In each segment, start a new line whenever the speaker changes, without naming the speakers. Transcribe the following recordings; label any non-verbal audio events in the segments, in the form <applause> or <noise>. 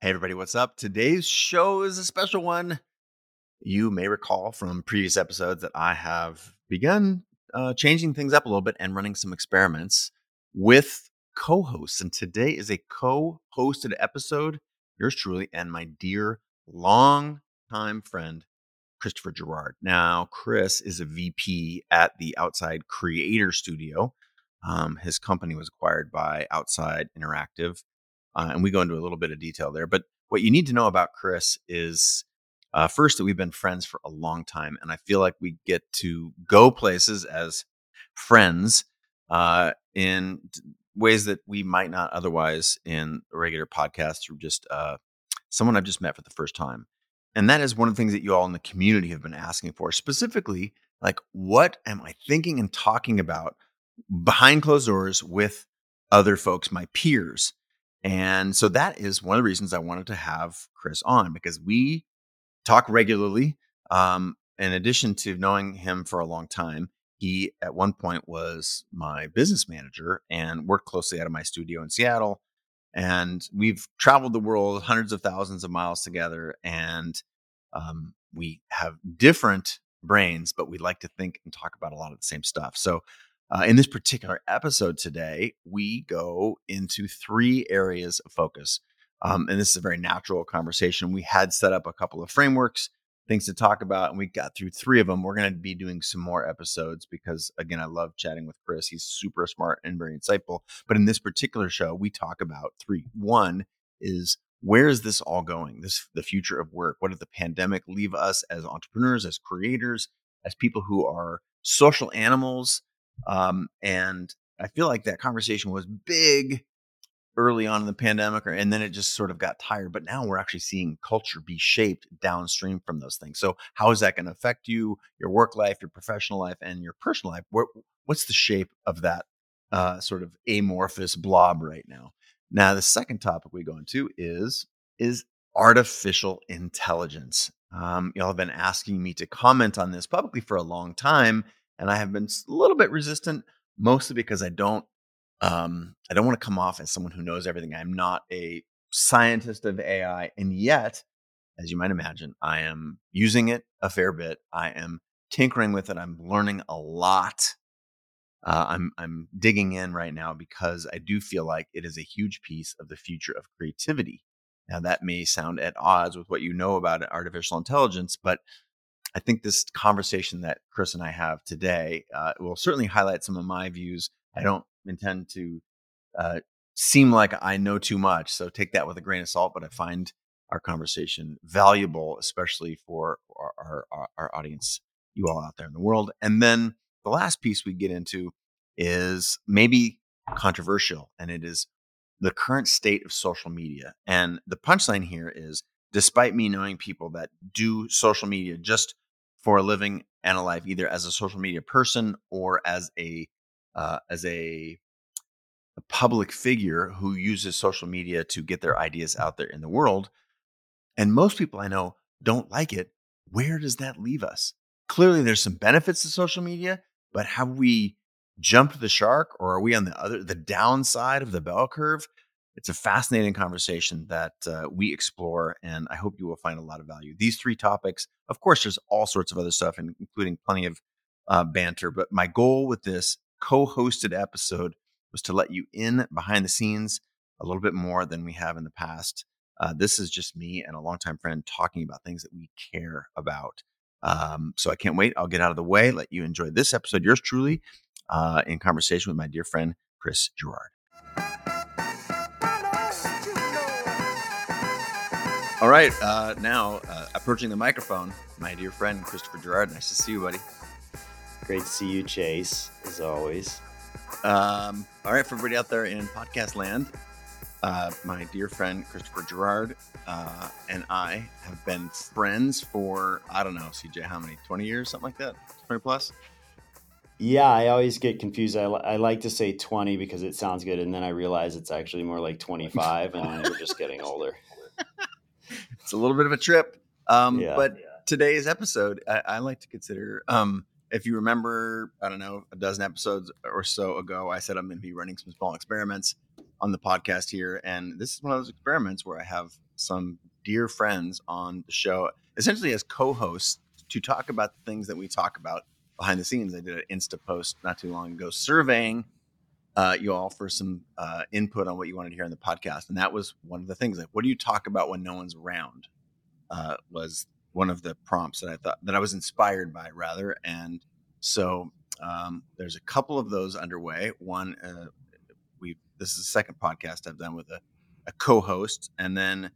Hey, everybody, what's up? Today's show is a special one. You may recall from previous episodes that I have begun uh, changing things up a little bit and running some experiments with co hosts. And today is a co hosted episode. Yours truly and my dear long-time friend, Christopher Jerard. Now, Chris is a VP at the Outside Creator Studio. Um, his company was acquired by Outside Interactive uh, and we go into a little bit of detail there. But what you need to know about Chris is uh, first that we've been friends for a long time, and I feel like we get to go places as friends uh, in ways that we might not otherwise in a regular podcast or just uh, someone I've just met for the first time. And that is one of the things that you all in the community have been asking for, specifically, like, what am I thinking and talking about behind closed doors with other folks, my peers? And so that is one of the reasons I wanted to have Chris on because we talk regularly. Um, in addition to knowing him for a long time, he at one point was my business manager and worked closely out of my studio in Seattle. And we've traveled the world hundreds of thousands of miles together. And um, we have different brains, but we like to think and talk about a lot of the same stuff. So uh, in this particular episode today, we go into three areas of focus. Um, and this is a very natural conversation. We had set up a couple of frameworks, things to talk about, and we got through three of them. We're going to be doing some more episodes because, again, I love chatting with Chris. He's super smart and very insightful. But in this particular show, we talk about three. One is where is this all going? This the future of work. What did the pandemic leave us as entrepreneurs, as creators, as people who are social animals? Um, and I feel like that conversation was big early on in the pandemic, or, and then it just sort of got tired. But now we're actually seeing culture be shaped downstream from those things. So, how is that going to affect you, your work life, your professional life, and your personal life? What, what's the shape of that uh, sort of amorphous blob right now? Now, the second topic we go into is is artificial intelligence. Um, y'all have been asking me to comment on this publicly for a long time, and I have been a little bit resistant, mostly because I don't um, I don't want to come off as someone who knows everything. I'm not a scientist of AI, and yet, as you might imagine, I am using it a fair bit. I am tinkering with it. I'm learning a lot. Uh, I'm I'm digging in right now because I do feel like it is a huge piece of the future of creativity. Now that may sound at odds with what you know about artificial intelligence, but I think this conversation that Chris and I have today uh, will certainly highlight some of my views. I don't intend to uh, seem like I know too much, so take that with a grain of salt. But I find our conversation valuable, especially for our, our, our audience, you all out there in the world. And then the last piece we get into is maybe controversial, and it is the current state of social media. And the punchline here is despite me knowing people that do social media just for a living and a life, either as a social media person or as a uh, as a, a public figure who uses social media to get their ideas out there in the world. And most people I know don't like it. Where does that leave us? Clearly, there's some benefits to social media, but have we jumped the shark, or are we on the other the downside of the bell curve? It's a fascinating conversation that uh, we explore, and I hope you will find a lot of value. These three topics, of course, there's all sorts of other stuff, including plenty of uh, banter. But my goal with this co hosted episode was to let you in behind the scenes a little bit more than we have in the past. Uh, this is just me and a longtime friend talking about things that we care about. Um, so I can't wait. I'll get out of the way, let you enjoy this episode, yours truly, uh, in conversation with my dear friend, Chris Jerard. All right, uh, now uh, approaching the microphone, my dear friend Christopher Jerard. Nice to see you, buddy.
Great to see you, Chase, as always.
Um, all right, for everybody out there in podcast land, uh, my dear friend Christopher Jerard uh, and I have been friends for I don't know, CJ, how many? Twenty years, something like that, twenty plus.
Yeah, I always get confused. I, I like to say 20 because it sounds good, and then I realize it's actually more like 25, and we're just getting older. <laughs>
it's a little bit of a trip. Um, yeah, but yeah. today's episode, I, I, like to consider. Um, if you remember, I don't know, a dozen episodes or so ago, I said I'm going to be running some small experiments. on the podcast here, and this is one of those experiments where I have some dear friends on the show, essentially as co-hosts, to talk about the things that we talk about behind the scenes. I did an Insta post not too long ago surveying uh, you all for some uh, input on what you wanted to hear on the podcast, and that was one of the things. Like, what do you talk about when no one's around? Uh, was one of the prompts that I thought that I was inspired by, rather. And so um, there's a couple of those underway. One, uh, we this is the second podcast I've done with a, a co-host, and then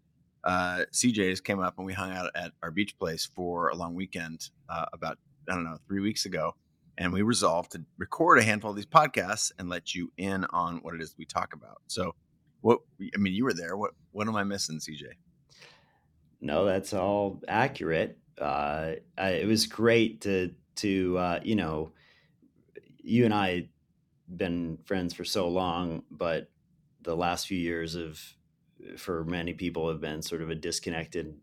uh, CJ's came up and we hung out at our beach place for a long weekend uh, about I don't know three weeks ago, and we resolved to record a handful of these podcasts and let you in on what it is we talk about. So, what I mean, you were there. What what am I missing, CJ?
No, that's all accurate. Uh, I, it was great to to uh, you know, you and I been friends for so long, but the last few years of for many people have been sort of a disconnected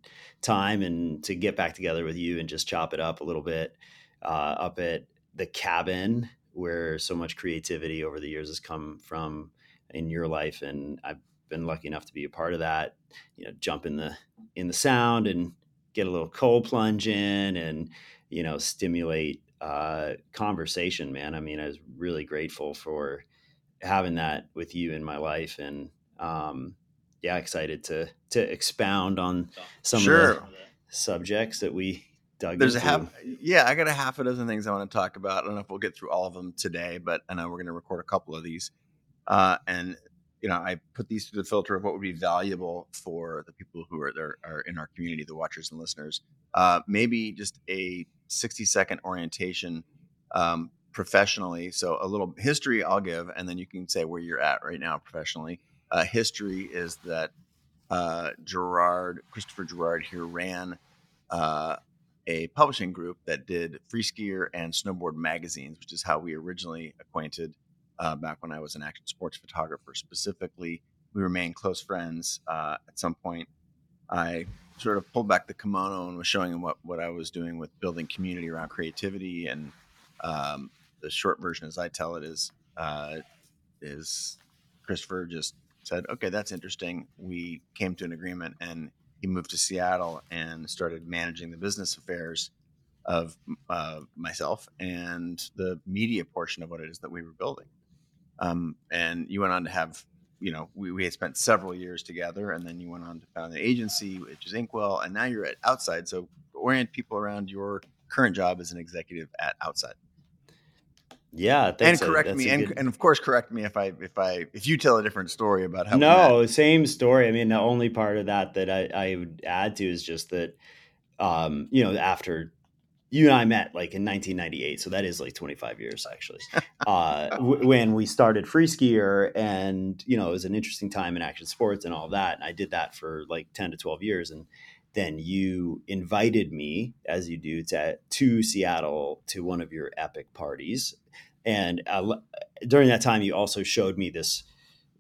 time and to get back together with you and just chop it up a little bit uh, up at the cabin where so much creativity over the years has come from in your life and i've been lucky enough to be a part of that you know jump in the in the sound and get a little cold plunge in and you know stimulate uh, conversation man i mean i was really grateful for having that with you in my life and um, yeah excited to to expound on some sure. of the subjects that we dug
there's into.
a
half yeah i got a half a dozen things i want to talk about. I don't know if we'll get through all of them today but i know we're going to record a couple of these. Uh, and you know i put these through the filter of what would be valuable for the people who are there are in our community the watchers and listeners. Uh, maybe just a 60 second orientation um, professionally. So a little history i'll give and then you can say where you're at right now professionally. Uh, history is that uh, Jerard, Christopher Jerard here ran uh, a publishing group that did free skier and snowboard magazines, which is how we originally acquainted uh, back when I was an action sports photographer. Specifically, we remained close friends. Uh, at some point, I sort of pulled back the kimono and was showing him what, what I was doing with building community around creativity. And um, the short version, as I tell it, is uh, is Christopher just said, okay, that's interesting. We came to an agreement and he moved to Seattle and started managing the business affairs of uh, myself and the media portion of what it is that we were building. Um, and you went on to have, you know, we, we had spent several years together, and then you went on to found an agency, which is Inkwell, and now you're at Outside. So orient people around your current job as an executive at Outside.
Yeah,
and correct me, and, good... and of course, correct me if I if I if you tell a different story about how.
No, same story. I mean, the only part of that that I, I would add to is just that, um, you know, after you and I met like in 1998, so that is like 25 years actually. uh, <laughs> w- when we started Free Skier, and you know, it was an interesting time in action sports and all that. And I did that for like 10 to 12 years, and then you invited me, as you do, to to Seattle to one of your epic parties. And uh, during that time, you also showed me this.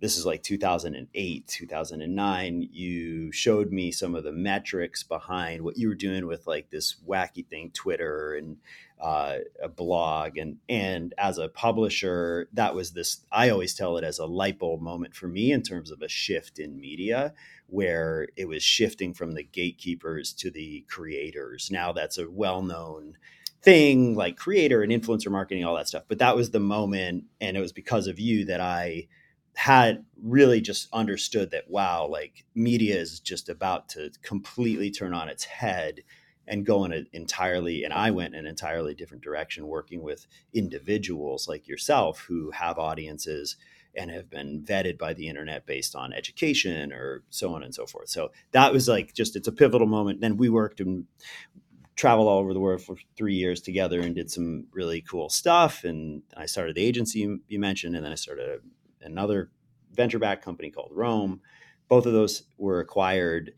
This is like 2008, 2009. You showed me some of the metrics behind what you were doing with like this wacky thing, Twitter and uh, a blog. And and as a publisher, that was this. I always tell it as a light bulb moment for me in terms of a shift in media where it was shifting from the gatekeepers to the creators. Now that's a well known thing like creator and influencer marketing, all that stuff. But that was the moment. And it was because of you that I had really just understood that, wow, like media is just about to completely turn on its head and go in an entirely and i went in an entirely different direction working with individuals like yourself who have audiences and have been vetted by the internet based on education or so on and so forth. So that was like just it's a pivotal moment. Then we worked and traveled all over the world for three years together and did some really cool stuff. And I started the agency you mentioned, and then I started another venture back company called Rome. Both of those were acquired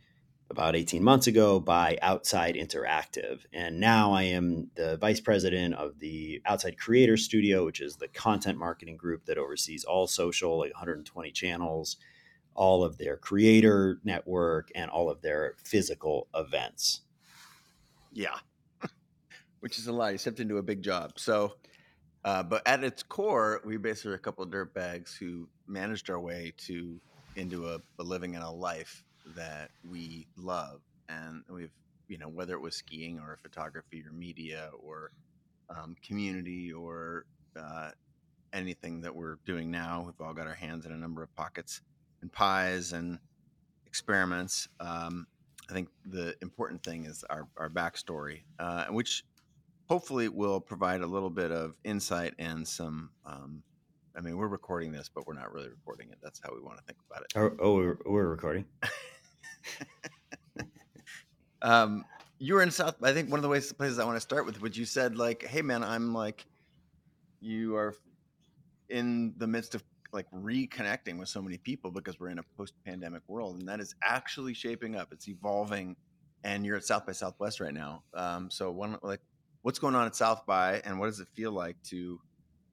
about 18 months ago by Outside Interactive. And now I am the vice president of the Outside Creator Studio, which is the content marketing group that oversees all social, like 120 channels, all of their creator network, and all of their physical events.
Yeah, <laughs> which is a lot. You stepped into a big job. So, uh, but at its core, we basically are a couple of dirt bags who managed our way to into a, a living and a life that we love, and we've you know whether it was skiing or photography or media or um, community or uh, anything that we're doing now. We've all got our hands in a number of pockets and pies and experiments. Um, I think the important thing is our, our backstory, uh, which hopefully will provide a little bit of insight and some. Um, I mean, we're recording this, but we're not really recording it. That's how we want to think about it.
Oh, oh we're, we're recording. <laughs>
um, you were in South. I think one of the ways places I want to start with, which you said, like, "Hey, man, I'm like, you are in the midst of like reconnecting with so many people because we're in a post-pandemic world, and that is actually shaping up. It's evolving, and you're at South by Southwest right now. Um, so, one like, what's going on at South by, and what does it feel like to,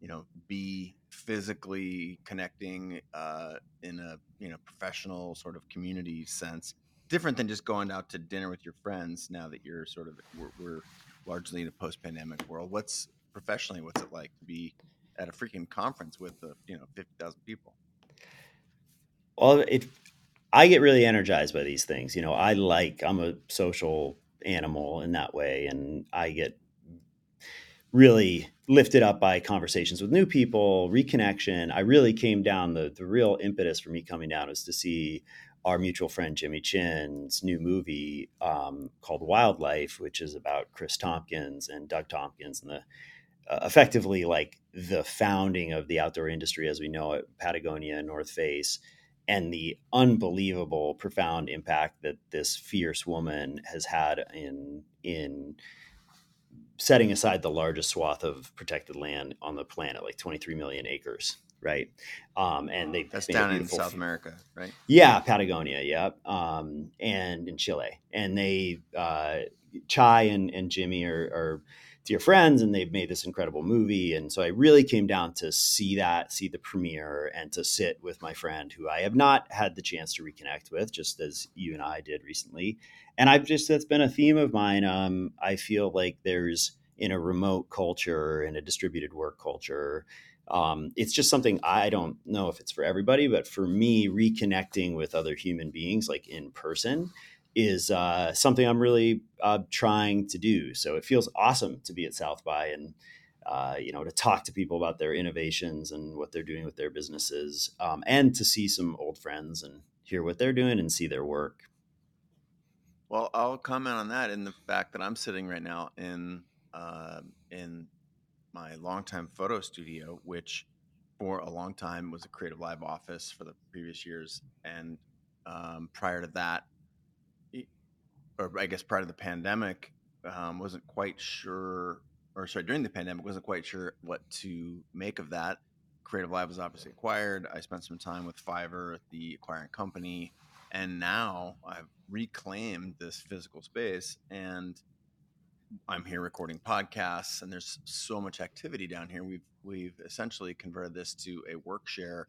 you know, be physically connecting uh, in a you know professional sort of community sense, different than just going out to dinner with your friends. Now that you're sort of we're, we're largely in a post-pandemic world, what's professionally what's it like to be at a freaking conference with you know fifty thousand people.
Well, it I get really energized by these things. You know, I like I'm a social animal in that way, and I get really lifted up by conversations with new people, reconnection. I really came down the the real impetus for me coming down was to see our mutual friend Jimmy Chin's new movie um, called Wildlife, which is about Kris Tompkins and Doug Tompkins and the uh, effectively like the founding of the outdoor industry as we know it, Patagonia, North Face, and the unbelievable, profound impact that this fierce woman has had in in setting aside the largest swath of protected land on the planet, like 23 million acres, right? Um, and they
that's down in South America, right?
Yeah, Patagonia, yeah, um, and in Chile, and they uh, Chai and, and Jimmy are, are dear friends and they've made this incredible movie and so i really came down to see that see the premiere and to sit with my friend who i have not had the chance to reconnect with just as you and i did recently. And i've just that's been a theme of mine. Um, i feel like there's in a remote culture in a distributed work culture um, it's just something i don't know if it's for everybody but for me reconnecting with other human beings like in person is uh, something I'm really uh, trying to do. So it feels awesome to be at South by and uh, you know to talk to people about their innovations and what they're doing with their businesses, um, and to see some old friends and hear what they're doing and see their work.
Well, I'll comment on that in the fact that I'm sitting right now in uh, in my longtime photo studio, which for a long time was a CreativeLive office for the previous years, and um, prior to that or I guess prior to the pandemic, um, wasn't quite sure, or sorry, during the pandemic, wasn't quite sure what to make of that. CreativeLive was obviously acquired. I spent some time with Fiverr, the acquiring company, and now I've reclaimed this physical space and I'm here recording podcasts and there's so much activity down here. We've we've essentially converted this to a work share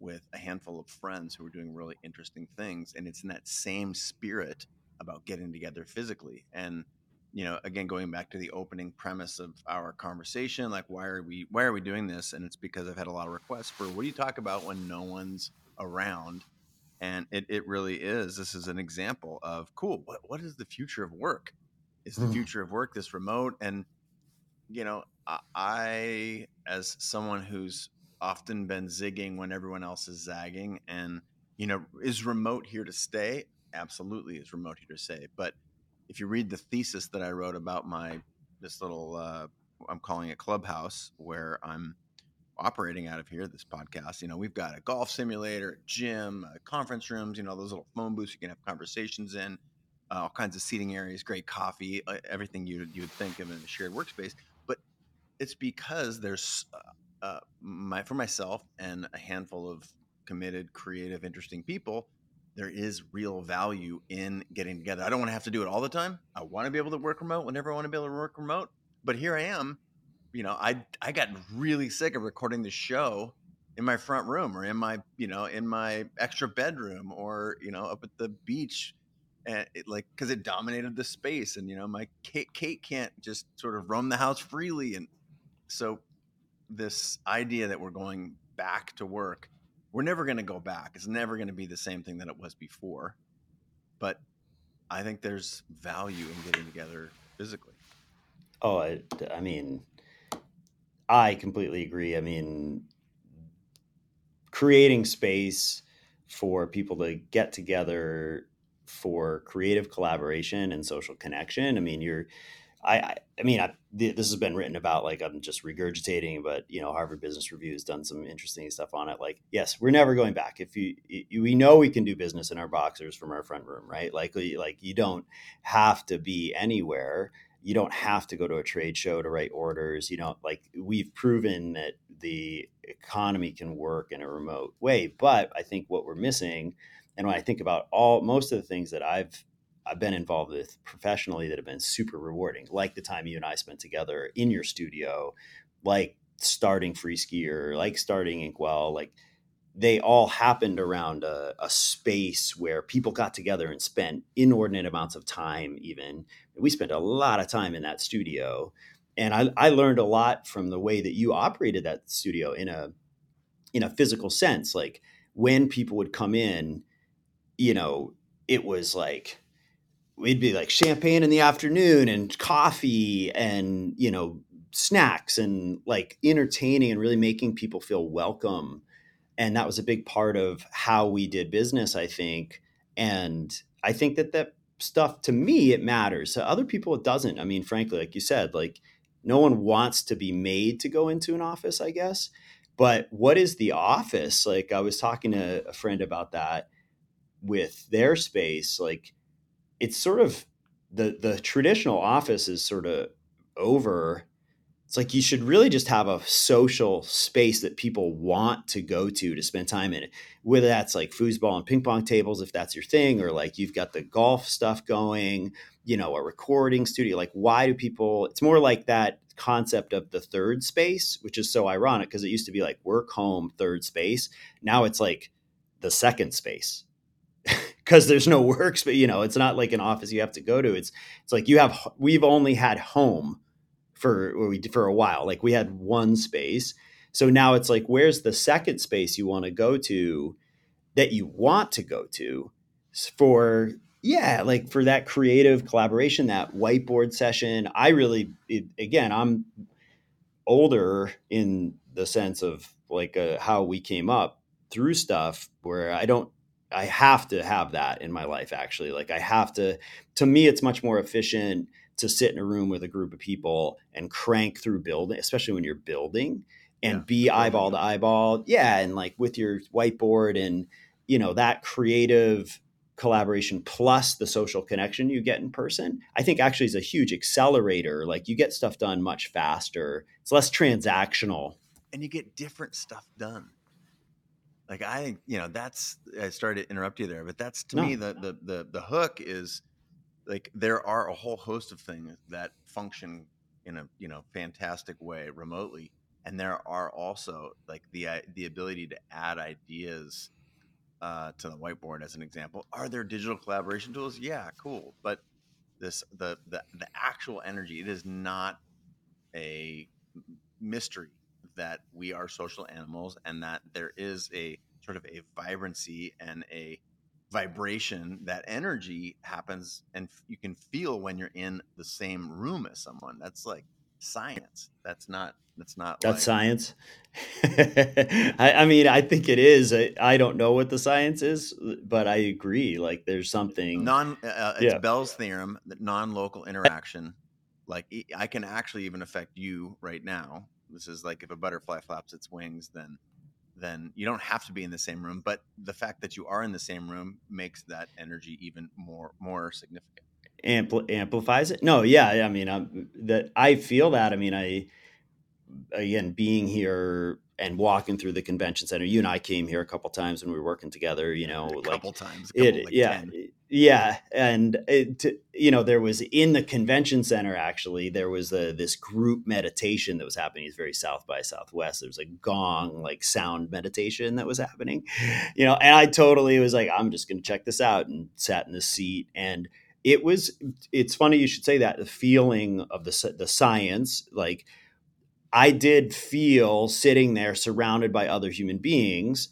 with a handful of friends who are doing really interesting things and it's in that same spirit about getting together physically and you know again going back to the opening premise of our conversation like why are we why are we doing this? And it's because i've had a lot of requests for what do you talk about when no one's around? And it, it really is this is an example of cool what, what is the future of work? Is the mm. future of work this remote? And you know I as someone who's often been zigging when everyone else is zagging and you know is remote here to stay absolutely is remote to say. But if you read the thesis that I wrote about my this little uh, I'm calling it clubhouse where I'm operating out of here, this podcast, you know, we've got a golf simulator, gym, uh, conference rooms, you know, those little phone booths you can have conversations in, uh, all kinds of seating areas, great coffee, uh, everything you you would think of in a shared workspace. But it's because there's uh, uh, my for myself and a handful of committed, creative, interesting people there is real value in getting together. I don't want to have to do it all the time. I want to be able to work remote whenever I want to be able to work remote. But here I am. You know, I I got really sick of recording the show in my front room or in my you know in my extra bedroom or you know up at the beach and it, like because it dominated the space and you know my kate, kate can't just sort of roam the house freely and so this idea that we're going back to work we're never going to go back. It's never going to be the same thing that it was before. But I think there's value in getting together physically.
Oh, I, I mean, I completely agree. I mean, creating space for people to get together for creative collaboration and social connection. I mean, you're, I, I, mean, I, this has been written about. Like, I'm just regurgitating, but you know, Harvard Business Review has done some interesting stuff on it. Like, yes, we're never going back. If you, you we know we can do business in our boxers from our front room, right? Like, like you don't have to be anywhere you don't have to go to a trade show to write orders. You know, like we've proven that the economy can work in a remote way. But I think what we're missing, and when I think about all most of the things that I've I've been involved with professionally that have been super rewarding, like the time you and I spent together in your studio, like starting Free Skier, like starting Inkwell, like they all happened around a, a, space where people got together and spent inordinate amounts of time even. We spent a lot of time in that studio. And I, I learned a lot from the way that you operated that studio in a in a physical sense. Like when people would come in you know it was like we'd be like champagne in the afternoon and coffee and you know snacks and like entertaining and really making people feel welcome. And that was a big part of how we did business i think. And i think that that stuff to me it matters. To other people it doesn't. I mean frankly like you said like no one wants to be made to go into an office i guess. But what is the office? Like i was talking to a friend about that with their space. Like it's sort of the the traditional office is sort of over. It's like you should really just have a social space that people want to go to to spend time in. Whether that's like foosball and ping pong tables if that's your thing or like you've got the golf stuff going you know a recording studio. Like why do people it's more like that concept of the third space which is so ironic because it used to be like work home third space. Now it's like the second space because there's no <laughs> works but you know it's not like an office you have to go to it's it's like you have we've only had home for for a while. Like we had one space. So now it's like, where's the second space you want to go to that you want to go to for yeah, like for that creative collaboration, that whiteboard session. I really, it, again, I'm older in the sense of like uh, how we came up through stuff where I don't I have to have that in my life actually. Like I have to to me it's much more efficient to sit in a room with a group of people and crank through building, especially when you're building and yeah, be eyeball to eyeball. Yeah. And like with your whiteboard and, you know, that creative collaboration plus the social connection you get in person, I think actually is a huge accelerator. Like you get stuff done much faster. It's less transactional.
And you get different stuff done. Like I, think you know, that's I started to interrupt you there, but that's to no. me the the the the hook is like there are a whole host of things that function in a you know fantastic way remotely and there are also like the the ability to add ideas uh, to the whiteboard as an example. Are there digital collaboration tools? Yeah cool but this the the, the actual energy it is not a mystery that we are social animals and that there is a sort of a vibrancy and a vibration, that energy happens, and you can feel when you're in the same room as someone. That's like science. That's not. That's not.
That's like, science. <laughs> I, I, mean, I think it is. I, I, don't know what the science is, but I agree. Like, there's something
non. Uh, uh it's yeah. Bell's theorem that non-local interaction. Like, I can actually even affect you right now. This is like if a butterfly flaps its wings, then then you don't have to be in the same room. But the fact that you are in the same room makes that energy even more more significant.
Ampl- amplifies it. No, yeah, I mean, I'm, that I feel that. I mean, I again being here and walking through the convention center. You and I came here a couple times when we were working together. You know, like
a
couple
like, times. Couple,
it, like yeah, 10. Yeah, and it, you know, there was in the convention center actually there was a, this group meditation that was happening. It's very South by Southwest. There was a gong like sound meditation that was happening. You know, and I totally was like, I'm just going to check this out, and sat in the seat and. It was. It's funny you should say that. The feeling of the the science, like I did feel sitting there surrounded by other human beings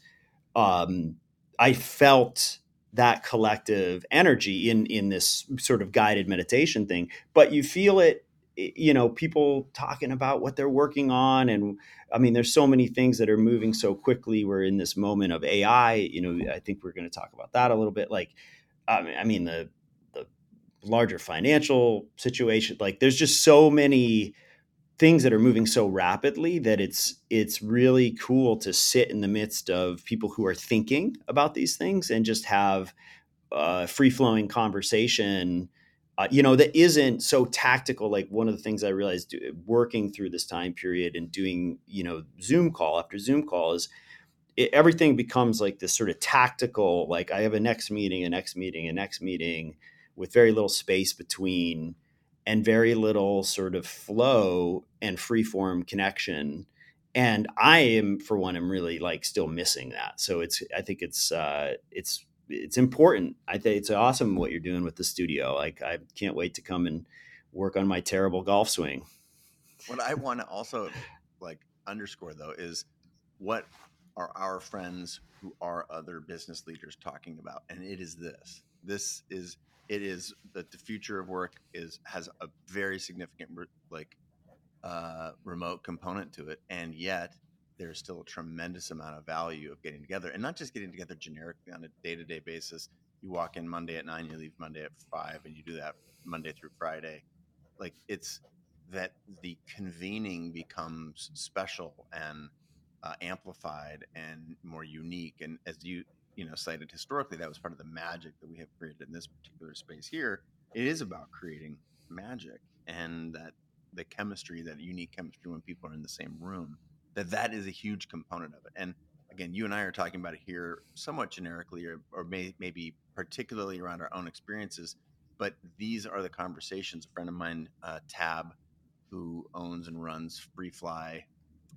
um, I felt that collective energy in in this sort of guided meditation thing. But you feel it, you know, people talking about what they're working on, and I mean, there's so many things that are moving so quickly. We're in this moment of AI. You know, I think we're going to talk about that a little bit. Like, I mean, the the larger financial situation. Like, there's just so many things that are moving so rapidly that it's it's really cool to sit in the midst of people who are thinking about these things and just have a free flowing conversation uh, you know that isn't so tactical. Like one of the things i realized working through this time period and doing you know zoom call after zoom call is it, everything becomes like this sort of tactical like i have a next meeting a next meeting a next meeting with very little space between and very little sort of flow and free form connection. And i am for one am really like still missing that. So it's i think it's uh it's it's important. I think it's awesome what you're doing with the studio. Like i can't wait to come and work on my terrible golf swing.
What i want to also like underscore though is what are our friends who are other business leaders talking about? And it is this. This is it is that the future of work is has a very significant like uh, remote component to it, and yet there's still a tremendous amount of value of getting together, and not just getting together generically on a day to day basis. You walk in Monday at nine, you leave Monday at five, and you do that Monday through Friday. Like it's that the convening becomes special and uh, amplified and more unique. And as you you know cited historically that was part of the magic that we have created in this particular space here. It is about creating magic and that the chemistry that unique chemistry when people are in the same room that that is a huge component of it. And again you and i are talking about it here somewhat generically or, or may, maybe particularly around our own experiences but these are the conversations. A friend of mine uh, Tabb who owns and runs freefly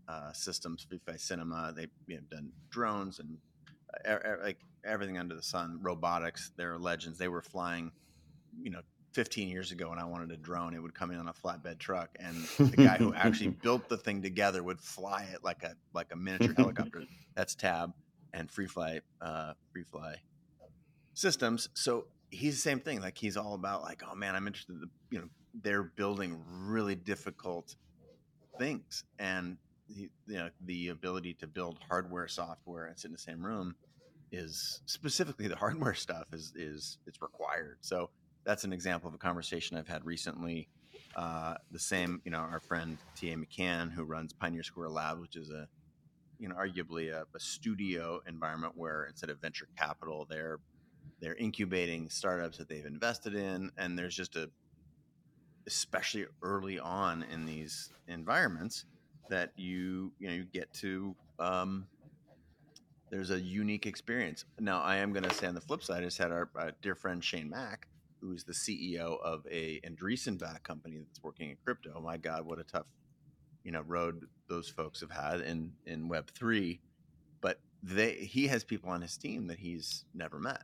uh, systems freefly cinema they've you know, done drones and like everything under the sun, robotics, they're legends. They were flying, you know, 15 years ago when I wanted a drone, it would come in on a flatbed truck, and the guy who actually <laughs> built the thing together would fly it like a like a miniature helicopter. <laughs> That's Tabb and Free FreeFly uh, FreeFly systems. So he's the same thing. Like he's all about like, oh man, I'm interested. In the, you know, they're building really difficult things, and you know, the ability to build hardware, software, and sit in the same room is specifically the hardware <laughs> stuff is is it's required. So that's an example of a conversation I've had recently. Uh, the same, you know, our friend T.A. McCann, who runs Pioneer Square Lab, which is a, you know, arguably a, a studio environment where instead of venture capital, they're they're incubating startups that they've invested in, and there's just a, especially early on in these environments, that you you know you get to um, there's a unique experience. Now I am going to say on the flip side, I just had our uh, dear friend Shane Mac, who's the CEO of a Andreessen back company that's working in crypto. Oh my God, what a tough you know road those folks have had in in Web three. But they he has people on his team that he's never met.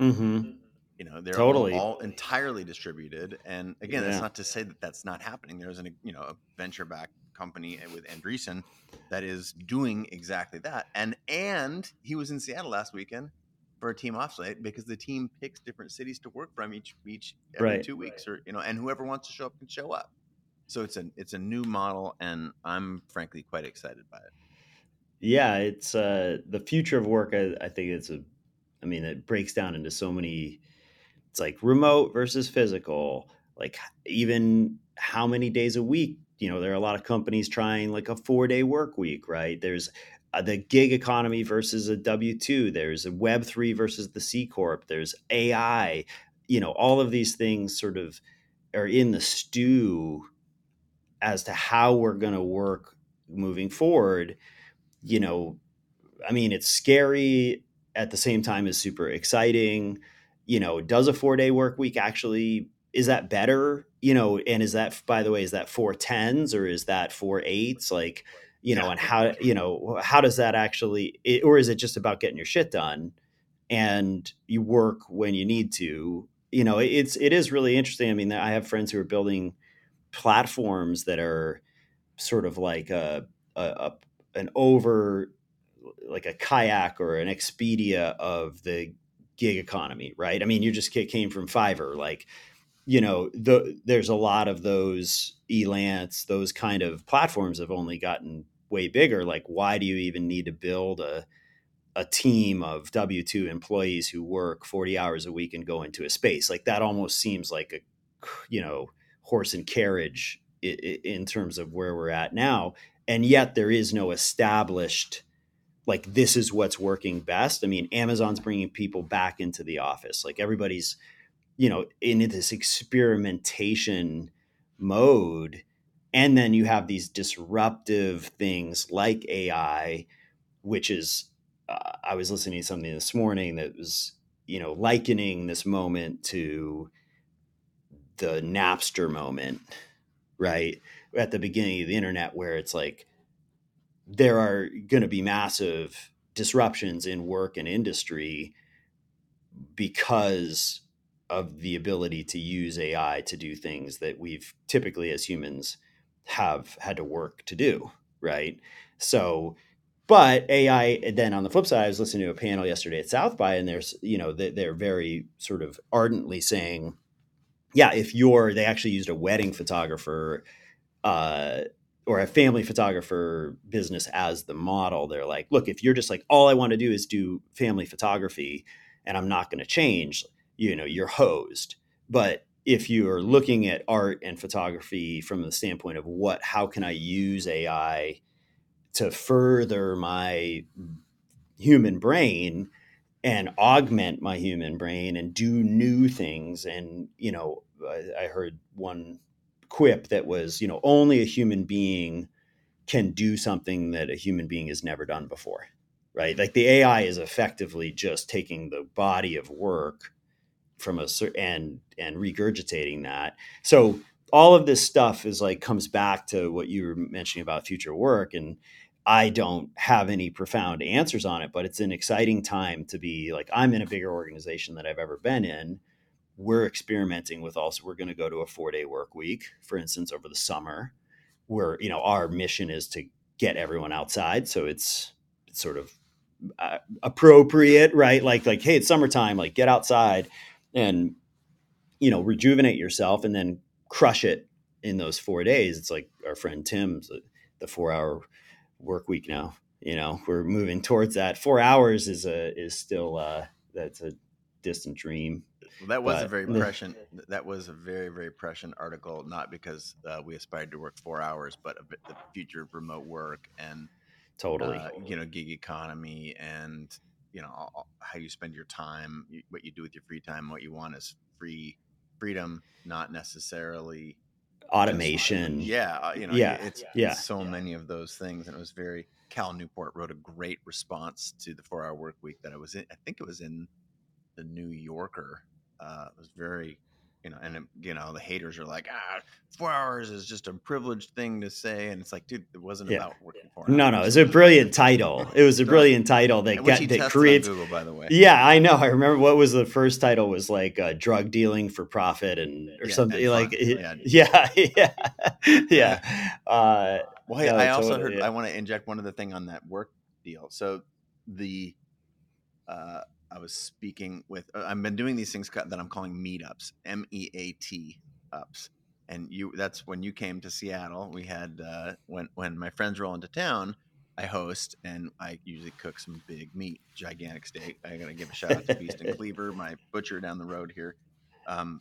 Mm-hmm.
You know, they're
totally
all, all entirely distributed. And again, yeah. that's not to say that that's not happening. There's an you know a venture back company with Andreessen that is doing exactly that. And and he was in Seattle last weekend for a team offsite because the team picks different cities to work from each each every right. two weeks, or you know, and whoever wants to show up can show up. So it's a it's a new model, and I'm frankly quite excited by it.
Yeah, it's uh, the future of work. I, I think it's a, I mean, it breaks down into so many. It's like remote versus physical. Like even how many days a week you know there are a lot of companies trying like a four day work week right? There's uh, the gig economy versus a w2 there's a web 3 versus the c corp there's ai you know all of these things sort of are in the stew as to how we're going to work moving forward you know i mean it's scary at the same time as super exciting you know does a four day work week actually is that better you know and is that by the way is that four tens or is that four eights like you know yeah. and how you know how does that actually or is it just about getting your shit done and you work when you need to you know it's it is really interesting i mean i have friends who are building platforms that are sort of like a, a, a an over like a kayak or an Expedia of the gig economy, right? I mean, you just came from Fiverr, like you know, the, there's a lot of those Elance, those kind of platforms have only gotten way bigger. Like, why do you even need to build a a team of W two employees who work 40 hours a week and go into a space? Like that almost seems like a you know horse and carriage in terms of where we're at now. And yet there is no established like this is what's working best. I mean, Amazon's bringing people back into the office. Like everybody's you know in this experimentation mode and then you have these disruptive things like ai which is uh, i was listening to something this morning that was you know likening this moment to the napster moment right? At the beginning of the internet where it's like there are going to be massive disruptions in work and industry because of the ability to use AI to do things that we've typically as humans have had to work to do, right? So, but AI, then on the flip side, I was listening to a panel yesterday at South by, and there's, you know, they're very sort of ardently saying, yeah, if you're, they actually used a wedding photographer uh, or a family photographer business as the model. They're like, look, if you're just like, all I want to do is do family photography and I'm not going to change, you know you're hosed. But if you are looking at art and photography from the standpoint of what how can i use ai to further my human brain and augment my human brain and do new things? And you know I, I heard one quip that was you know only a human being can do something that a human being has never done before right? Like the ai is effectively just taking the body of work from a and and regurgitating that. So all of this stuff is like comes back to what you were mentioning about future work and I don't have any profound answers on it, but it's an exciting time to be like I'm in a bigger organization that I've ever been in. We're experimenting with also we're going to go to a 4-day work week for instance over the summer where you know our mission is to get everyone outside so it's it's sort of uh, appropriate right like like hey it's summertime like get outside and you know rejuvenate yourself and then crush it in those four days. It's like our friend tim's the four hour work week now you know we're moving towards that. Four hours is a is still uh that's a distant dream.
Well, that was but, a very <laughs> prescient that was a very very prescient article not because uh, we aspired to work four hours but a bit, the future of remote work and
totally.
uh, you know gig economy and you know how you spend your time what you do with your free time what you want is free freedom not necessarily
automation.
Yeah uh, you know
yeah
it's,
yeah.
it's so many of those things and it was very cal newport wrote a great response to the four hour work week that i was in i think it was in the new yorker uh, it was very you know, and you know, the haters are like, ah, four hours is just a privileged thing to say, and it's like, dude, it wasn't yeah. about working for.
No, no, it was a brilliant title. It was a <laughs> brilliant title that got that creates
Google, by the way.
Yeah, I know. I remember what was the first title was like uh, drug dealing for profit and or yeah, something and like, <laughs> yeah, yeah, <laughs> yeah, yeah. Uh,
well, hey, no, I also totally, heard. I want to inject one other thing on that work deal. So the. Uh, I was speaking with. Uh, I've been doing these things that I'm calling meetups, M E A T ups, and you. That's when you came to Seattle. We had uh, when when my friends roll into town. I host and I usually cook some big meat, gigantic steak. I gotta give a shout out to Beast and <laughs> Cleaver, my butcher down the road here. Um,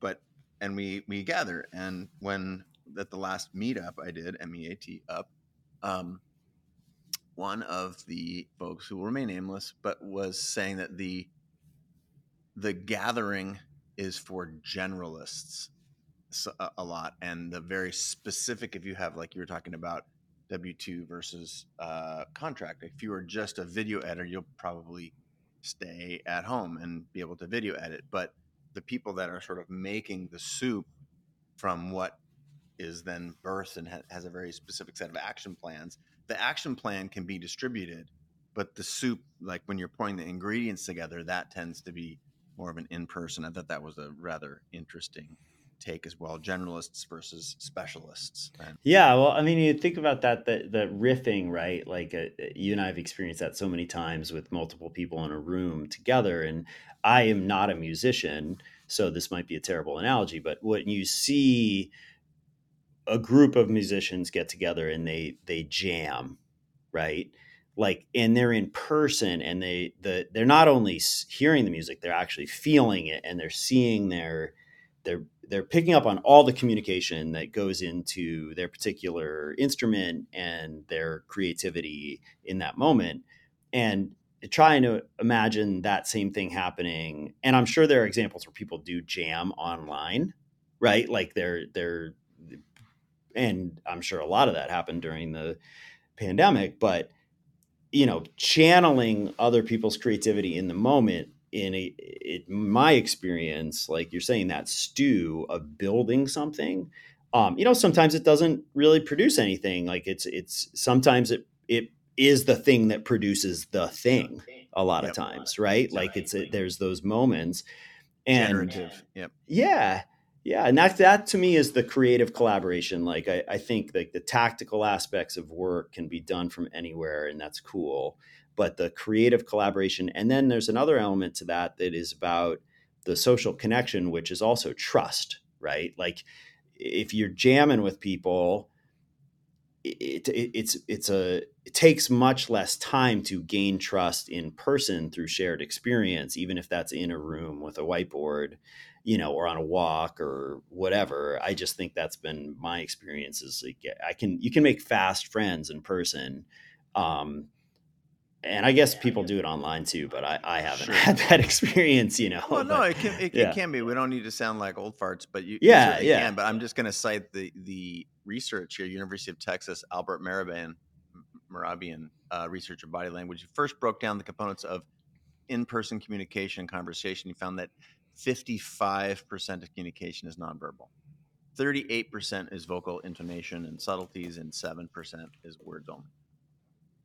but and we we gather and when at the last meetup I did M E A T up, um, one of the folks who will remain nameless, but was saying that the the gathering is for generalists a, a lot, and the very specific. If you have, like you were talking about, W two versus uh, contract. If you are just a video editor, you'll probably stay at home and be able to video edit. But the people that are sort of making the soup from what is then birthed and ha- has a very specific set of action plans the action plan can be distributed, but the soup, like when you're pouring the ingredients together, that tends to be more of an in person. I thought that was a rather interesting take as well, generalists versus specialists. And
Yeah, well, I mean, you think about that, the the riffing, right? Like uh, uh, you and I have experienced that so many times with multiple people in a room together. And I am not a musician, so this might be a terrible analogy, but when you see a group of musicians get together and they they jam, right? Like, and they're in person, and they the they're not only hearing the music, they're actually feeling it, and they're seeing their they're they're picking up on all the communication that goes into their particular instrument and their creativity in that moment. And trying to uh, imagine that same thing happening. And i'm sure there are examples where people do jam online right? Like they're they're and i'm sure a lot of that happened during the pandemic but you know channeling other people's creativity in the moment in a it, my experience like you're saying that stew of building something um you know sometimes it doesn't really produce anything. Like it's it's sometimes it it is the thing that produces the thing a lot of times right? Like it's a, there's those moments. And
generative. Yep.
yeah yeah and that that to me is the creative collaboration. Like I, I think like the tactical aspects of work can be done from anywhere and that's cool. But the creative collaboration and then there's another element to that that is about the social connection which is also trust right? Like if you're jamming with people it, it, it's it's a it takes much less time to gain trust in person through shared experience even if that's in a room with a whiteboard you know or on a walk or whatever i just think that's been my experience is like i can you can make fast friends in person um and i guess people do it online too but i i haven't <laughs>
Sure.
had that experience you know
Well, no,
but-
it can it,
yeah.
it can be. We don't need to sound like old farts, but you,
Yeah, yeah.
can. But I'm just going to cite the the research here, University of Texas, Albert Mehrabian, Mehrabian uh, researcher body language. He first broke down the components of in-person communication and conversation. He found that 55% of communication is nonverbal. 38% is vocal intonation and subtleties, and 7% is words only.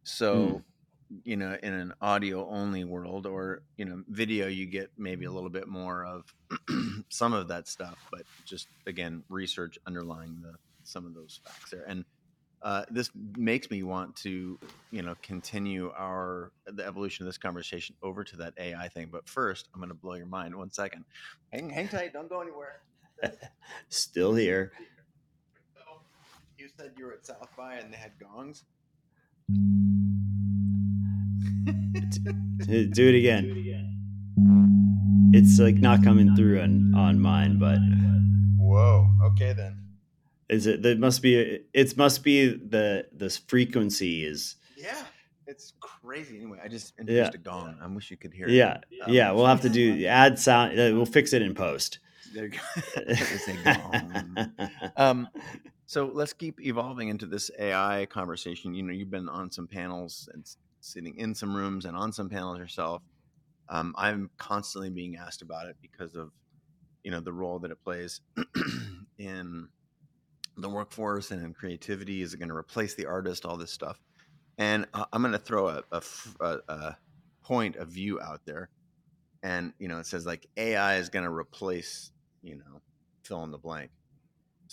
So, hmm. you know, in an audio only world or, you know, video, you get maybe a little bit more of <clears throat> some of that stuff, but just again, research underlying the some of those facts there. And uh, this makes me want to, you know, continue our the evolution of this conversation over to that AI thing. But first, I'm going to blow your mind. One second, hang, hang tight, don't go anywhere. <laughs>
still here
You said you were at South by and they had gongs. <laughs>
do do it again it's like not coming through on on mine but
Whoa. Okay then.
Is it there must be it must be the this frequency is
Yeah, it's crazy. Anyway, I just introduced
Yeah.
a gong. I wish you could hear it.
yeah
Um,
yeah we'll have to do add sound uh, we'll fix it in post
There you go. <laughs> <laughs> Gong. um, so let's keep evolving into this AI conversation. You know, you've been on some panels and sitting in some rooms and on some panels yourself. Um, I'm constantly being asked about it because of, you know, the role that it plays in <clears throat> the workforce and in creativity. Is it going to replace the artist? All this stuff. And uh, I'm going to throw a point of view out there. And, you know, it says like AI is going to replace, you know, fill in the blank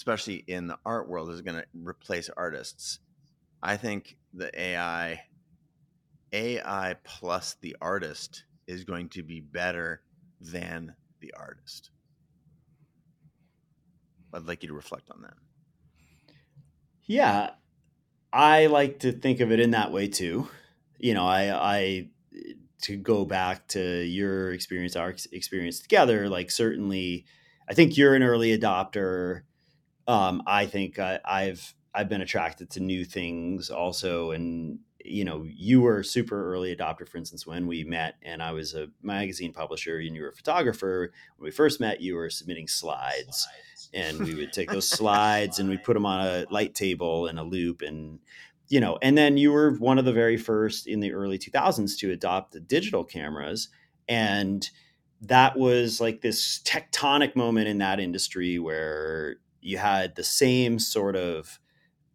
especially in the art world, is going to replace artists. I think the AI, AI plus the artist is going to be better than the artist. I'd like you to reflect on that.
Yeah i like to think of it in that way too. You know i i to go back to your experience our experience together like certainly i think you're an early adopter. Um i think I, i've i've been attracted to new things also and you know you were a super early adopter for instance when we met and i was a magazine publisher and you were a photographer. When we first met you were submitting slides and we would take those <laughs> slides and we put them on a light table in a loop and you know and then you were one of the very first in the early 2000s to adopt the digital cameras. And that was like this tectonic moment in that industry where you had the same sort of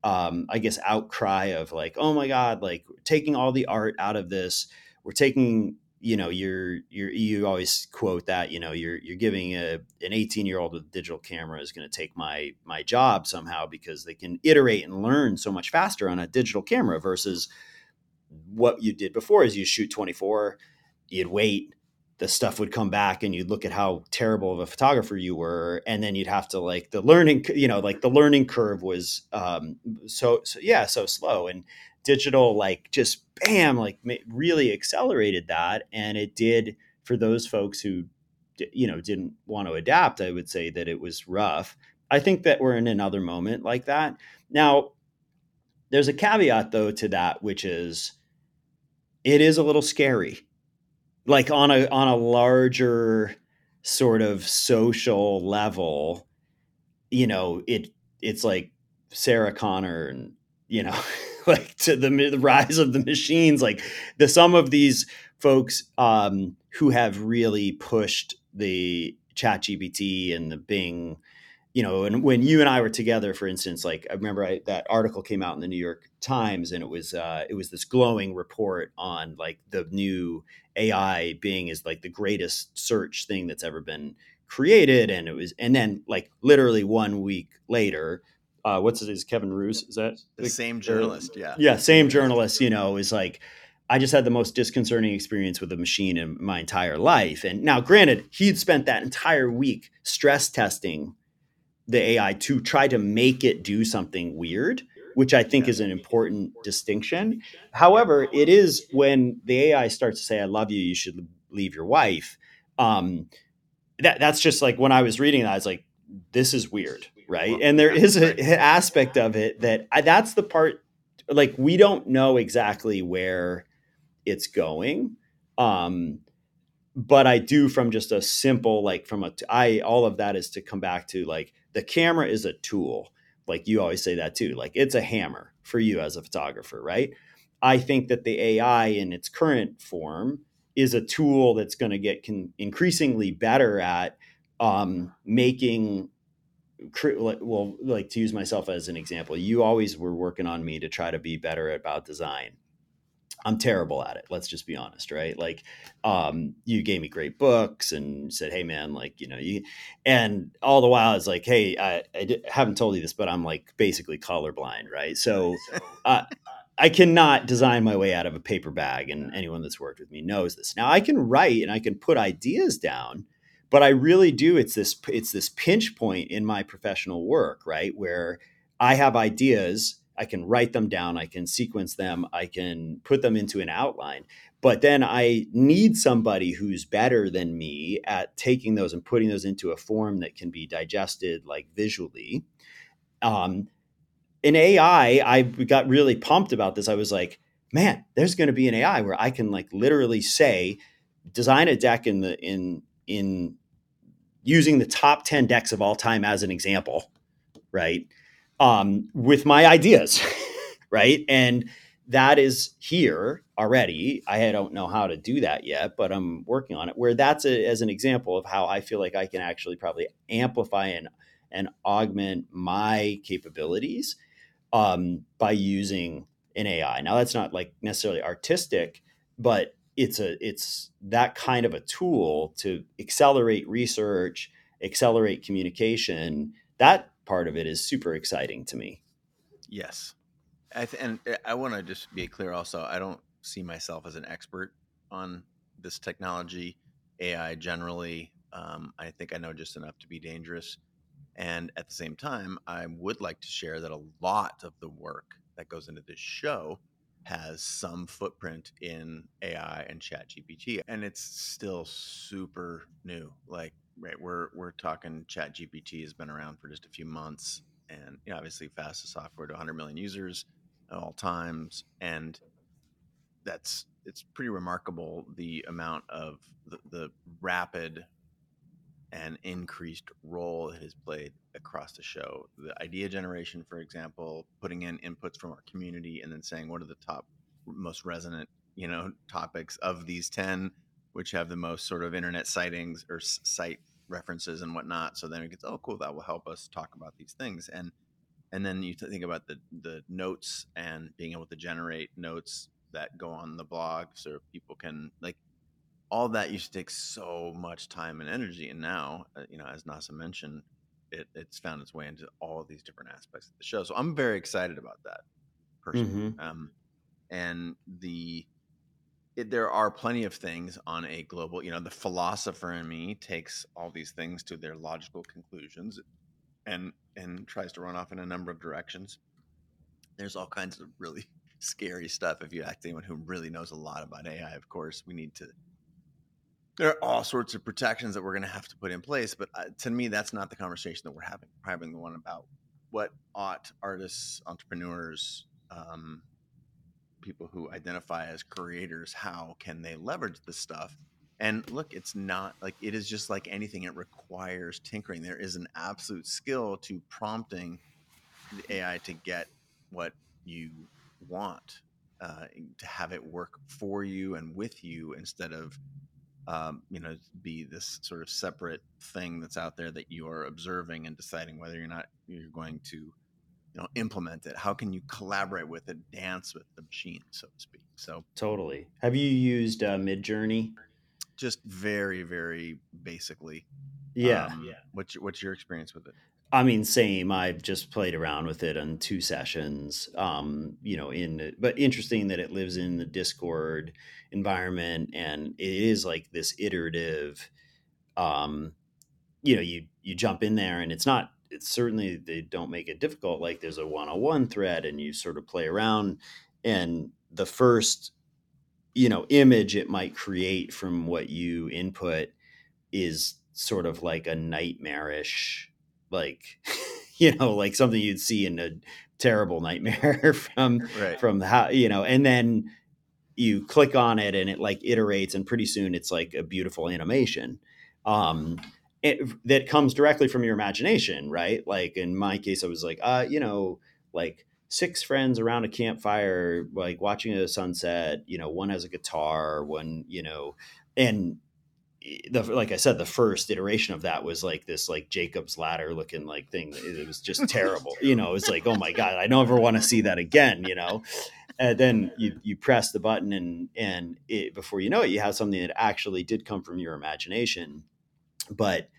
um, i guess outcry of like oh my god like taking all the art out of this. We're taking you know you're you're you always quote that you know you're you're giving a an 18 year old with a digital camera is going to take my my job somehow because they can iterate and learn so much faster on a digital camera versus what you did before is you shoot 24 you'd wait the stuff would come back and you'd look at how terrible of a photographer you were and then you'd have to like the learning you know like the learning curve was um so, so yeah so slow. And digital like just bam like really accelerated that. And it did for those folks who you know didn't want to adapt i would say that it was rough. I think that we're in another moment like that. Now there's a caveat though to that which is it is a little scary. Like on a on a larger sort of social level you know it it's like sarah connor and you know <laughs> <laughs> like to the, the rise of the machines like the some of these folks um, who have really pushed the chat gpt and the bing you know and when you and i were together for instance like i remember I, that article came out in the new york times and it was uh, it was this glowing report on like the new ai bing is like the greatest search thing that's ever been created and it was and then like literally one week later uh, what's it is Kevin Roose? Is that
the, the same journalist? Yeah,
yeah, same journalist. You know, is like I just had the most disconcerting experience with a machine in my entire life. And now, granted, he'd spent that entire week stress testing the AI to try to make it do something weird, which I think is an important distinction. However, it is when the AI starts to say, "I love you," you should leave your wife. Um, that that's just like when I was reading that, I was like, "This is weird." Right? And there is an <laughs> aspect of it that I, that's the part like we don't know exactly where it's going. Um, but I do from just a simple like from a I all of that is to come back to like the camera is a tool. Like you always say that too. Like it's a hammer for you as a photographer, right? I think that the AI in its current form is a tool that's going to get con- increasingly better at um, making well like to use myself as an example you always were working on me to try to be better about design. I'm terrible at it let's just be honest right? Like um, you gave me great books and said hey man like you know you and all the while it's like hey i, I haven't told you this but i'm like basically colorblind right? So uh, I cannot design my way out of a paper bag, and anyone that's worked with me knows this. Now I can write and I can put ideas down, but I really do. It's this it's this pinch point in my professional work, right, where I have ideas. I can write them down. I can sequence them. I can put them into an outline. But then I need somebody who's better than me at taking those and putting those into a form that can be digested like visually. Um, in AI, I got really pumped about this. I was like, man, there's going to be an AI where I can like literally say, design a deck in the in in using the top 10 decks of all time as an example, right? Um, with my ideas, <laughs> right? And that is here already. I don't know how to do that yet, but I'm working on it. Where that's a, as an example of how I feel like I can actually probably amplify and and augment my capabilities um, by using an AI. Now that's not like necessarily artistic, but it's a it's that kind of a tool to accelerate research, accelerate communication. That part of it is super exciting to me.
Yes, I th- and eh, I want to just be clear. Also, I don't see myself as an expert on this technology, AI generally. Um, I think I know just enough to be dangerous. And at the same time, I would like to share that a lot of the work that goes into this show has some footprint in AI and Chat GPT, and it's still super new. Like, right, we're we're talking Chat GPT has been around for just a few months, and you know, obviously fastest software to 100 million users at all times, and that's it's pretty remarkable the amount of the, the rapid and increased role it has played across the show. The idea generation, for example, putting in inputs from our community and then saying what are the top most resonant, you know, topics of these 10 which have the most sort of internet sightings or site references and whatnot. So then it gets, oh, cool, that will help us talk about these things. And and then you think about the the notes and being able to generate notes that go on the blog so people can like all that used to take so much time and energy, and now, uh, you know, as Nasa mentioned, it, it's found its way into all of these different aspects of the show. So I'm very excited about that, personally.
Mhm.
Um, and the it, there are plenty of things on a global you know the philosopher in me takes all these things to their logical conclusions and and tries to run off in a number of directions there's all kinds of really <laughs> scary stuff if you ask anyone who really knows a lot about ai of course we need to there are all sorts of protections that we're going to have to put in place but uh, to me that's not the conversation that we're having we're having the one about what ought artists entrepreneurs um, people who identify as creators how can they leverage this stuff? And look it's not like it is just like anything it requires tinkering. There is an absolute skill to prompting the ai to get what you want uh, to have it work for you and with you instead of um, you know be this sort of separate thing that's out there that you are observing and deciding whether you're not you're going to you know implement it how can you collaborate with it dance with the machine so to speak so
Totally. Have you used uh, Midjourney?
just very very basically
Yeah.
um, what's your, what's your experience with it
I mean, same. I've just played around with it on two sessions. Um, you know, in but interesting that it lives in the Discord environment, and it is like this iterative. Um, you know, you you jump in there, and it's not. It's certainly they don't make it difficult. Like there's a one on one thread, and you sort of play around, and the first, you know, image it might create from what you input is sort of like a nightmarish like <laughs> you know like something you'd see in a terrible nightmare <laughs> from
right.
from how you know and then you click on it and it like iterates and pretty soon it's like a beautiful animation um it, that comes directly from your imagination right? Like in my case i was like uh you know like six friends around a campfire like watching a sunset you know one has a guitar one you know and the like I said, the first iteration of that was like this like Jacob's ladder looking like thing. It was just <laughs> terrible. you know, it was like, oh my God, I don't ever want to see that again, you know. And then you you press the button and and it, before you know it, you have something that actually did come from your imagination. But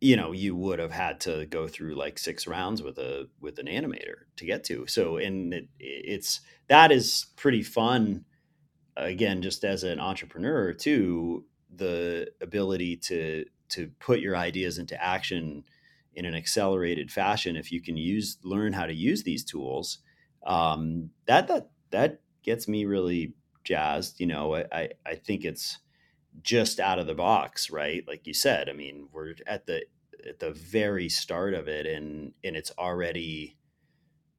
you know, you would have had to go through like six rounds with a with an animator to get to. So and it, it's that is pretty fun again just as an entrepreneur too the ability to to put your ideas into action in an accelerated fashion if you can use learn how to use these tools um, that that that gets me really jazzed you know I, I think it's just out of the box right? Like you said i mean we're at the at the very start of it and and it's already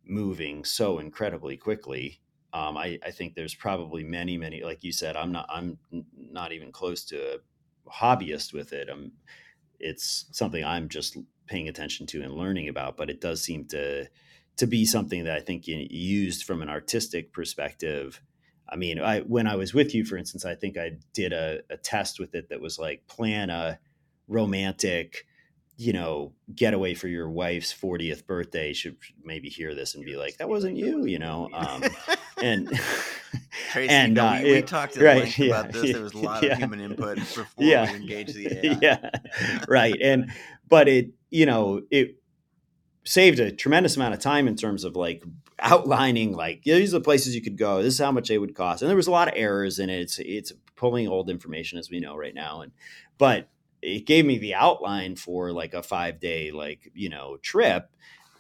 moving so incredibly quickly um, I, I think there's probably many, many, like you said, I'm not, I'm not even close to a hobbyist with it. I'm, it's something I'm just paying attention to and learning about, but it does seem to, to be something that I think you used from an artistic perspective. I mean, I, when I was with you, for instance, I think I did a, a test with it that was like plan a romantic, you know, getaway for your wife's 40th birthday. Should maybe hear this and be like, that wasn't you, you know? Um, <laughs> and <laughs>
Tracy,
and,
no,
uh,
we, we talked at
right,
length
yeah,
about this. There was a <laughs> lot
yeah.
of human input before
Yeah.
we engaged the <laughs> AI.
yeah, right. And but it, you know, it saved a tremendous amount of time in terms of like outlining like these are the places you could go. This is how much they would cost. And there was a lot of errors in it. It's it's pulling old information as we know right now. And but it gave me the outline for like a five day like you know trip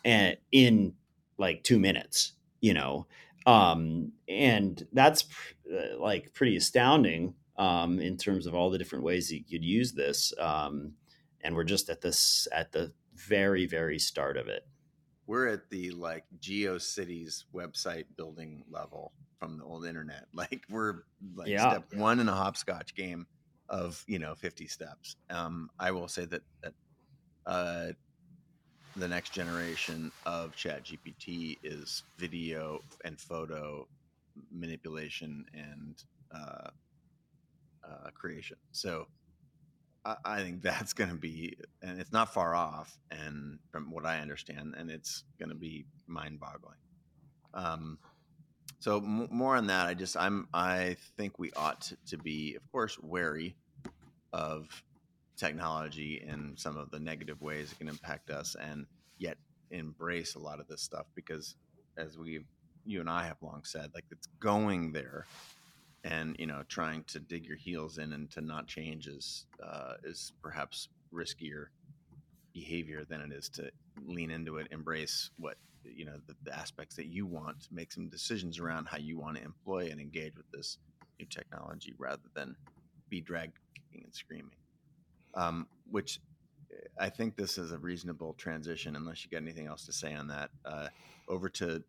and in like two minutes you know um and that's uh, like pretty astounding um in terms of all the different ways you could use this um and we're just at this at the very very start of it
We're at the like GeoCities website building level from the old internet. <laughs> Like we're like
Yeah.
step one in a hopscotch game of you know 50 steps. Um, I will say that that uh, the next generation of Chat GPT is video and photo manipulation and uh, uh, creation. So I, I think <laughs> that's going to be, and it's not far off, and from what I understand, and it's going to be mind-boggling. Um, So m- more on that. I just I'm I think we ought to, to be, of course, wary of technology and some of the negative ways it can impact us, and yet embrace a lot of this stuff because, as we, you and I have long said, like it's going there, and you know, trying to dig your heels in and to not change is uh, is perhaps riskier behavior than it is to lean into it, embrace what you know the, the, aspects that you want make some decisions around how you want to employ and engage with this new technology rather than be dragged kicking and screaming um, which eh, i think this is a reasonable transition unless you got anything else to say on that uh, over to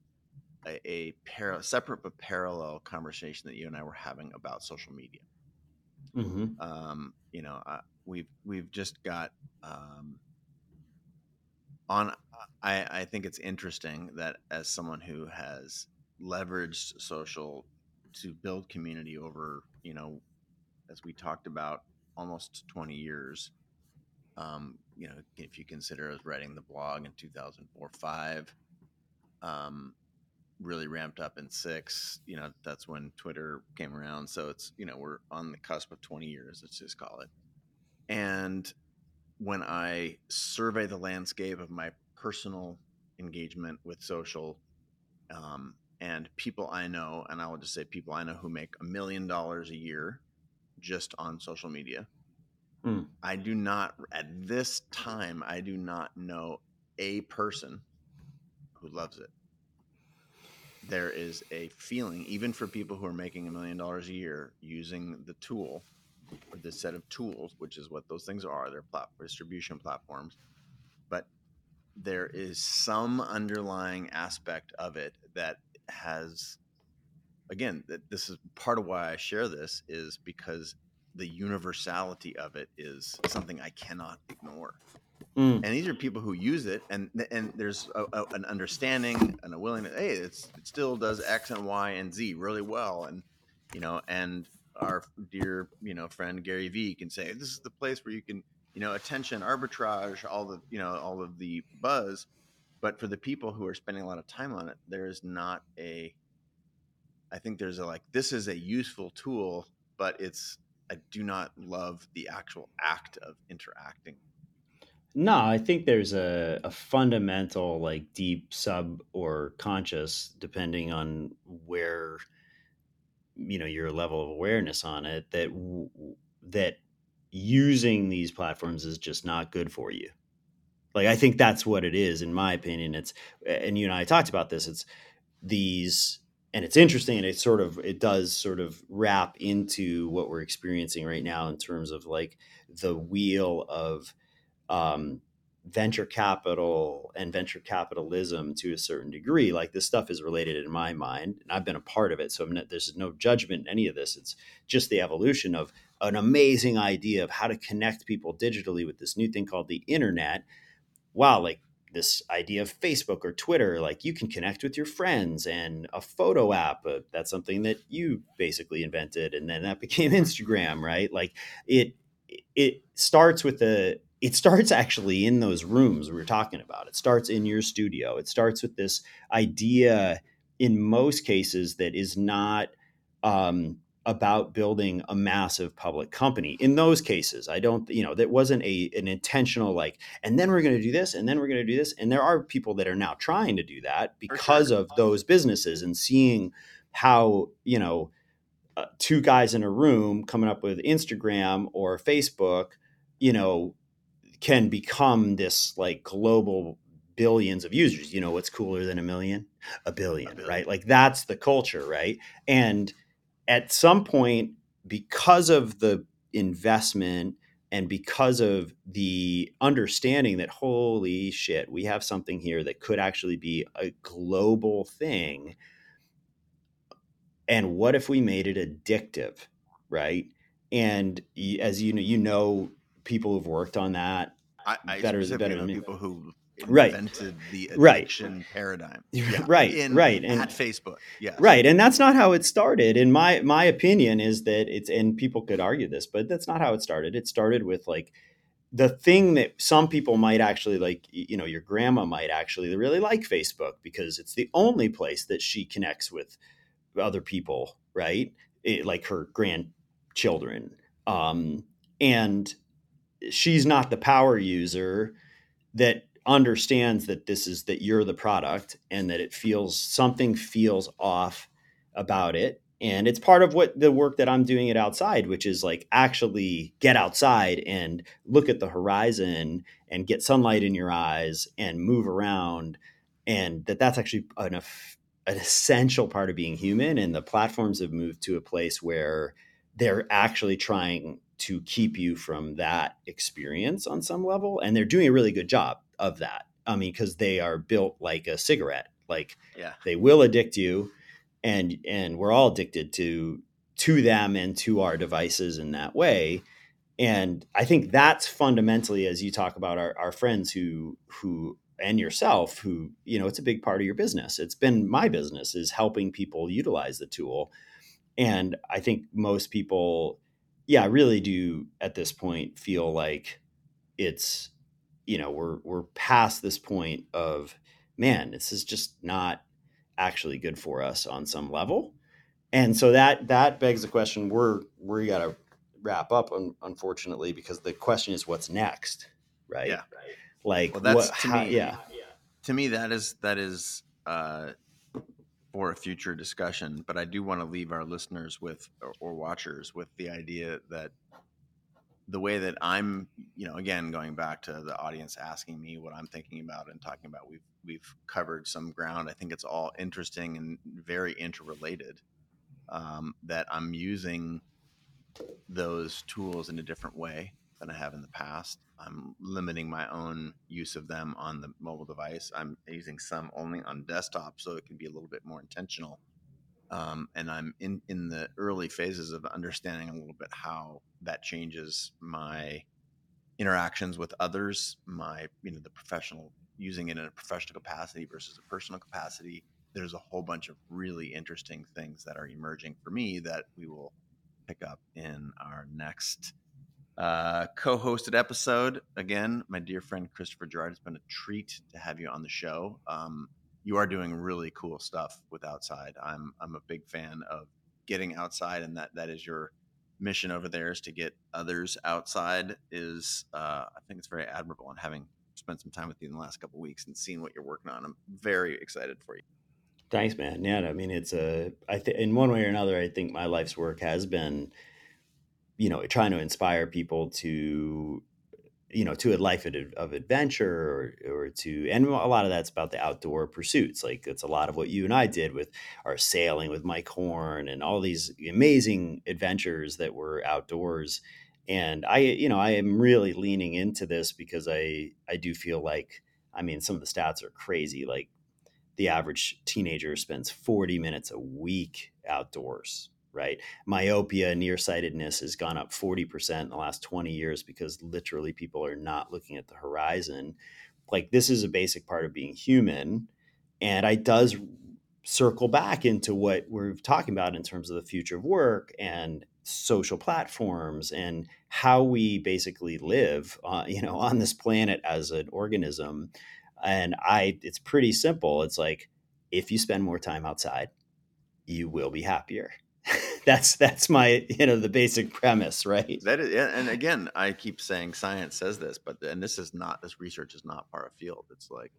a, a para- separate but parallel conversation that you and i were having about social media mm-hmm. um, you know uh, we've we've just got um, on I, I think it's interesting that as someone who has leveraged social to build community over you know as we talked about almost 20 years. Um, you know if you consider us writing the blog in 2004 5 um, really ramped up in six you know that's when twitter came around. So it's you know we're on the cusp of 20 years let's just call it. And when I survey the landscape of my personal engagement with social um, and people I know, and I will just say people I know who make a million dollars a year just on social media. Mm. I do not, at this time, I do not know a person who loves it. There is a feeling, even for people who are making a million dollars a year using the tool, or this set of tools, which is what those things are. They're platform distribution platforms, but there is some underlying aspect of it that has, again, this is part of why I share this is because the universality of it is something I cannot ignore. Mm. And these are people who use it, and and there's a, a, an understanding and a willingness. Hey, it still does X and Y and Z really well, and you know, and our dear you know friend Gary Vee can say this is the place where you can you know attention arbitrage all the you know all of the buzz but for the people who are spending a lot of time on it there is not a i think there's a like this is a useful tool but it's i do not love the actual act of interacting.
No i think there's a, a fundamental like deep sub or conscious depending on where you know your level of awareness on it that that using these platforms is just not good for you. Like i think that's what it is in my opinion. It's and you and i talked about this. It's these and it's interesting and it sort of it does sort of wrap into what we're experiencing right now in terms of like the wheel of um, venture capital and venture capitalism to a certain degree. Like this stuff is related in my mind, and I've been a part of it. So not, there's no judgment in any of this. It's just the evolution of an amazing idea of how to connect people digitally with this new thing called the internet. Wow, like this idea of Facebook or Twitter, like you can connect with your friends and a photo app. Uh, that's something that you basically invented, and then that <laughs> became Instagram, right? Like it, it starts with the it starts actually in those rooms we were talking about. It starts in your studio. It starts with this idea, in most cases, that is not um, about building a massive public company. In those cases, I don't, you know, that wasn't a an intentional like, and then we're going to do this, and then we're going to do this. And there are people that are now trying to do that because sure. of those businesses and seeing how you know. Uh, two guys in a room coming up with Instagram or Facebook, you know, can become this like global billions of users. You know what's cooler than a million? A billion, a billion, right? Like that's the culture, right? And at some point, because of the investment and because of the understanding that holy shit, we have something here that could actually be a global thing. And what if we made it addictive, right? And as you know, you know people who've worked on that
I, I better, better than people who invented right. the addiction right. paradigm. <laughs>
Yeah. Right, in, right,
and at Facebook, yeah,
right, and that's not how it started. In my my opinion, is that it's and people could argue this, but that's not how it started. It started with like the thing that some people might actually like. You know, your grandma might actually really like Facebook because it's the only place that she connects with other people, right? It, like her grandchildren. Um, and she's not the power user that understands that this is that you're the product and that it feels something feels off about it. And it's part of what the work that I'm doing it outside which is like actually get outside and look at the horizon and get sunlight in your eyes and move around and that that's actually an, an essential part of being human. And the platforms have moved to a place where they're actually trying to keep you from that experience on some level and they're doing a really good job of that. I mean because they are built like a cigarette like
yeah.
they will addict you and and we're all addicted to to them and to our devices in that way. And i think that's fundamentally as you talk about our, our friends who who and yourself who you know it's a big part of your business. It's been my business is helping people utilize the tool. And i think most people yeah, really do at this point feel like it's you know we're we're past this point of man, this is just not actually good for us on some level, and so that that begs the question. We're we got to wrap up, un, unfortunately, because the question is what's next, right?
Yeah.
Like
well, that's
what,
to
how,
me.
yeah.
To me, that is that is uh, for a future discussion. But I do want to leave our listeners with or, or watchers with the idea that the way that I'm, you know, again going back to the audience asking me what I'm thinking about and talking about, we've we've covered some ground. I think it's all interesting and very interrelated. Um, that I'm using those tools in a different way than I have in the past. I'm limiting my own use of them on the mobile device. I'm using some only on desktop, so it can be a little bit more intentional. Um, and I'm in in the early phases of understanding a little bit how that changes my interactions with others, my you know the professional using it in a professional capacity versus a personal capacity. There's a whole bunch of really interesting things that are emerging for me that we will pick up in our next uh, co-hosted episode. Again, my dear friend Christopher Jerard, it's been a treat to have you on the show. Um, you are doing really cool stuff with outside. I'm I'm a big fan of getting outside, and that that is your mission over there is to get others outside. Is uh, I think it's very admirable, and having spent some time with you in the last couple weeks and seeing what you're working on, I'm very excited for you.
Thanks, man. Yeah, I mean, it's a I think in one way or another, I think my life's work has been, you know, trying to inspire people to you know to a life of, adventure or, or to and a lot of that's about the outdoor pursuits like it's a lot of what you and i did with our sailing with mike horn and all these amazing adventures that were outdoors. And i you know i am really leaning into this because i i do feel like i mean some of the stats are crazy like the average teenager spends 40 minutes a week outdoors right? Myopia, nearsightedness has gone up 40% in the last 20 years because literally people are not looking at the horizon. Like this is a basic part of being human. And I does circle back into what we're talking about in terms of the future of work and social platforms and how we basically live uh, you know <laughs> on this planet as an organism and i it's pretty simple it's like if you spend more time outside you will be happier <laughs> that's that's my you know the basic premise right
that is and again i keep saying science says this but and this is not this research is not part of field it's like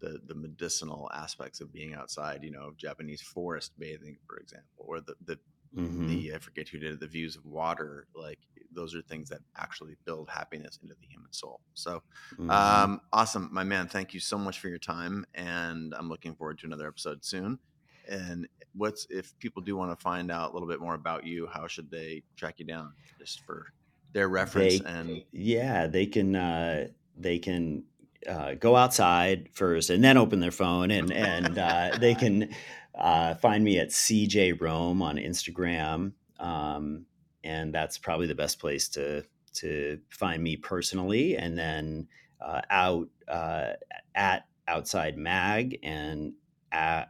the the medicinal aspects of being outside you know japanese forest bathing for example or the the mm-hmm. the i forget who did it, the views of water like those are things that actually build happiness into the human soul so mm-hmm. um awesome my man thank you so much for your time and i'm looking forward to another episode soon and what's if people do want to find out a little bit more about you how should they track you down just for their reference
they,
and
yeah they can uh they can uh, go outside first and then open their phone and and uh, they can uh, find me at cj rome on instagram um, and that's probably the best place to to find me personally and then uh, out uh, at outside mag and at,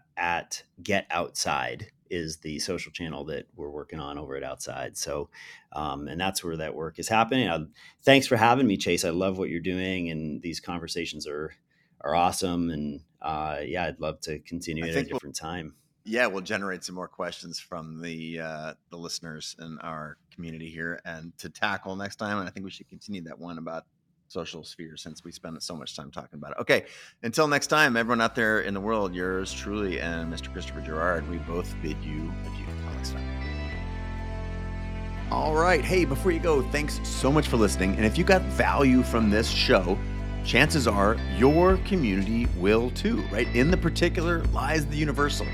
at Get Outside is the social channel that we're working on over at Outside. So, um, and that's where that work is happening. Uh, thanks for having me, Chase. I love what you're doing, and these conversations are are awesome. And uh, yeah, I'd love to continue at a different
we'll,
time.
yeah, we'll generate some more questions from the uh, the listeners in our community here, and to tackle next time. And I think we should continue that one about social sphere since we spent so much time talking about it. Okay, until next time, everyone out there in the world, yours truly and Mr. Christopher Jerard, we both bid you adieu. All right. Hey, before you go, thanks so much for listening. And if you got value from this show, chances are your community will too, right? In the particular lies the universal.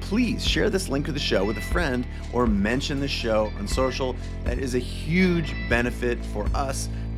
Please share this link to the show with a friend or mention the show on social. That is a huge benefit for us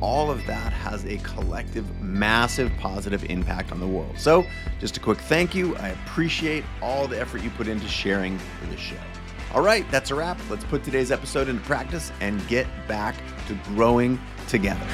all of that has a collective, massive positive impact on the world. So, just a quick thank you. I appreciate all the effort you put into sharing this show. All right, that's a wrap. Let's put today's episode into practice and get back to growing together.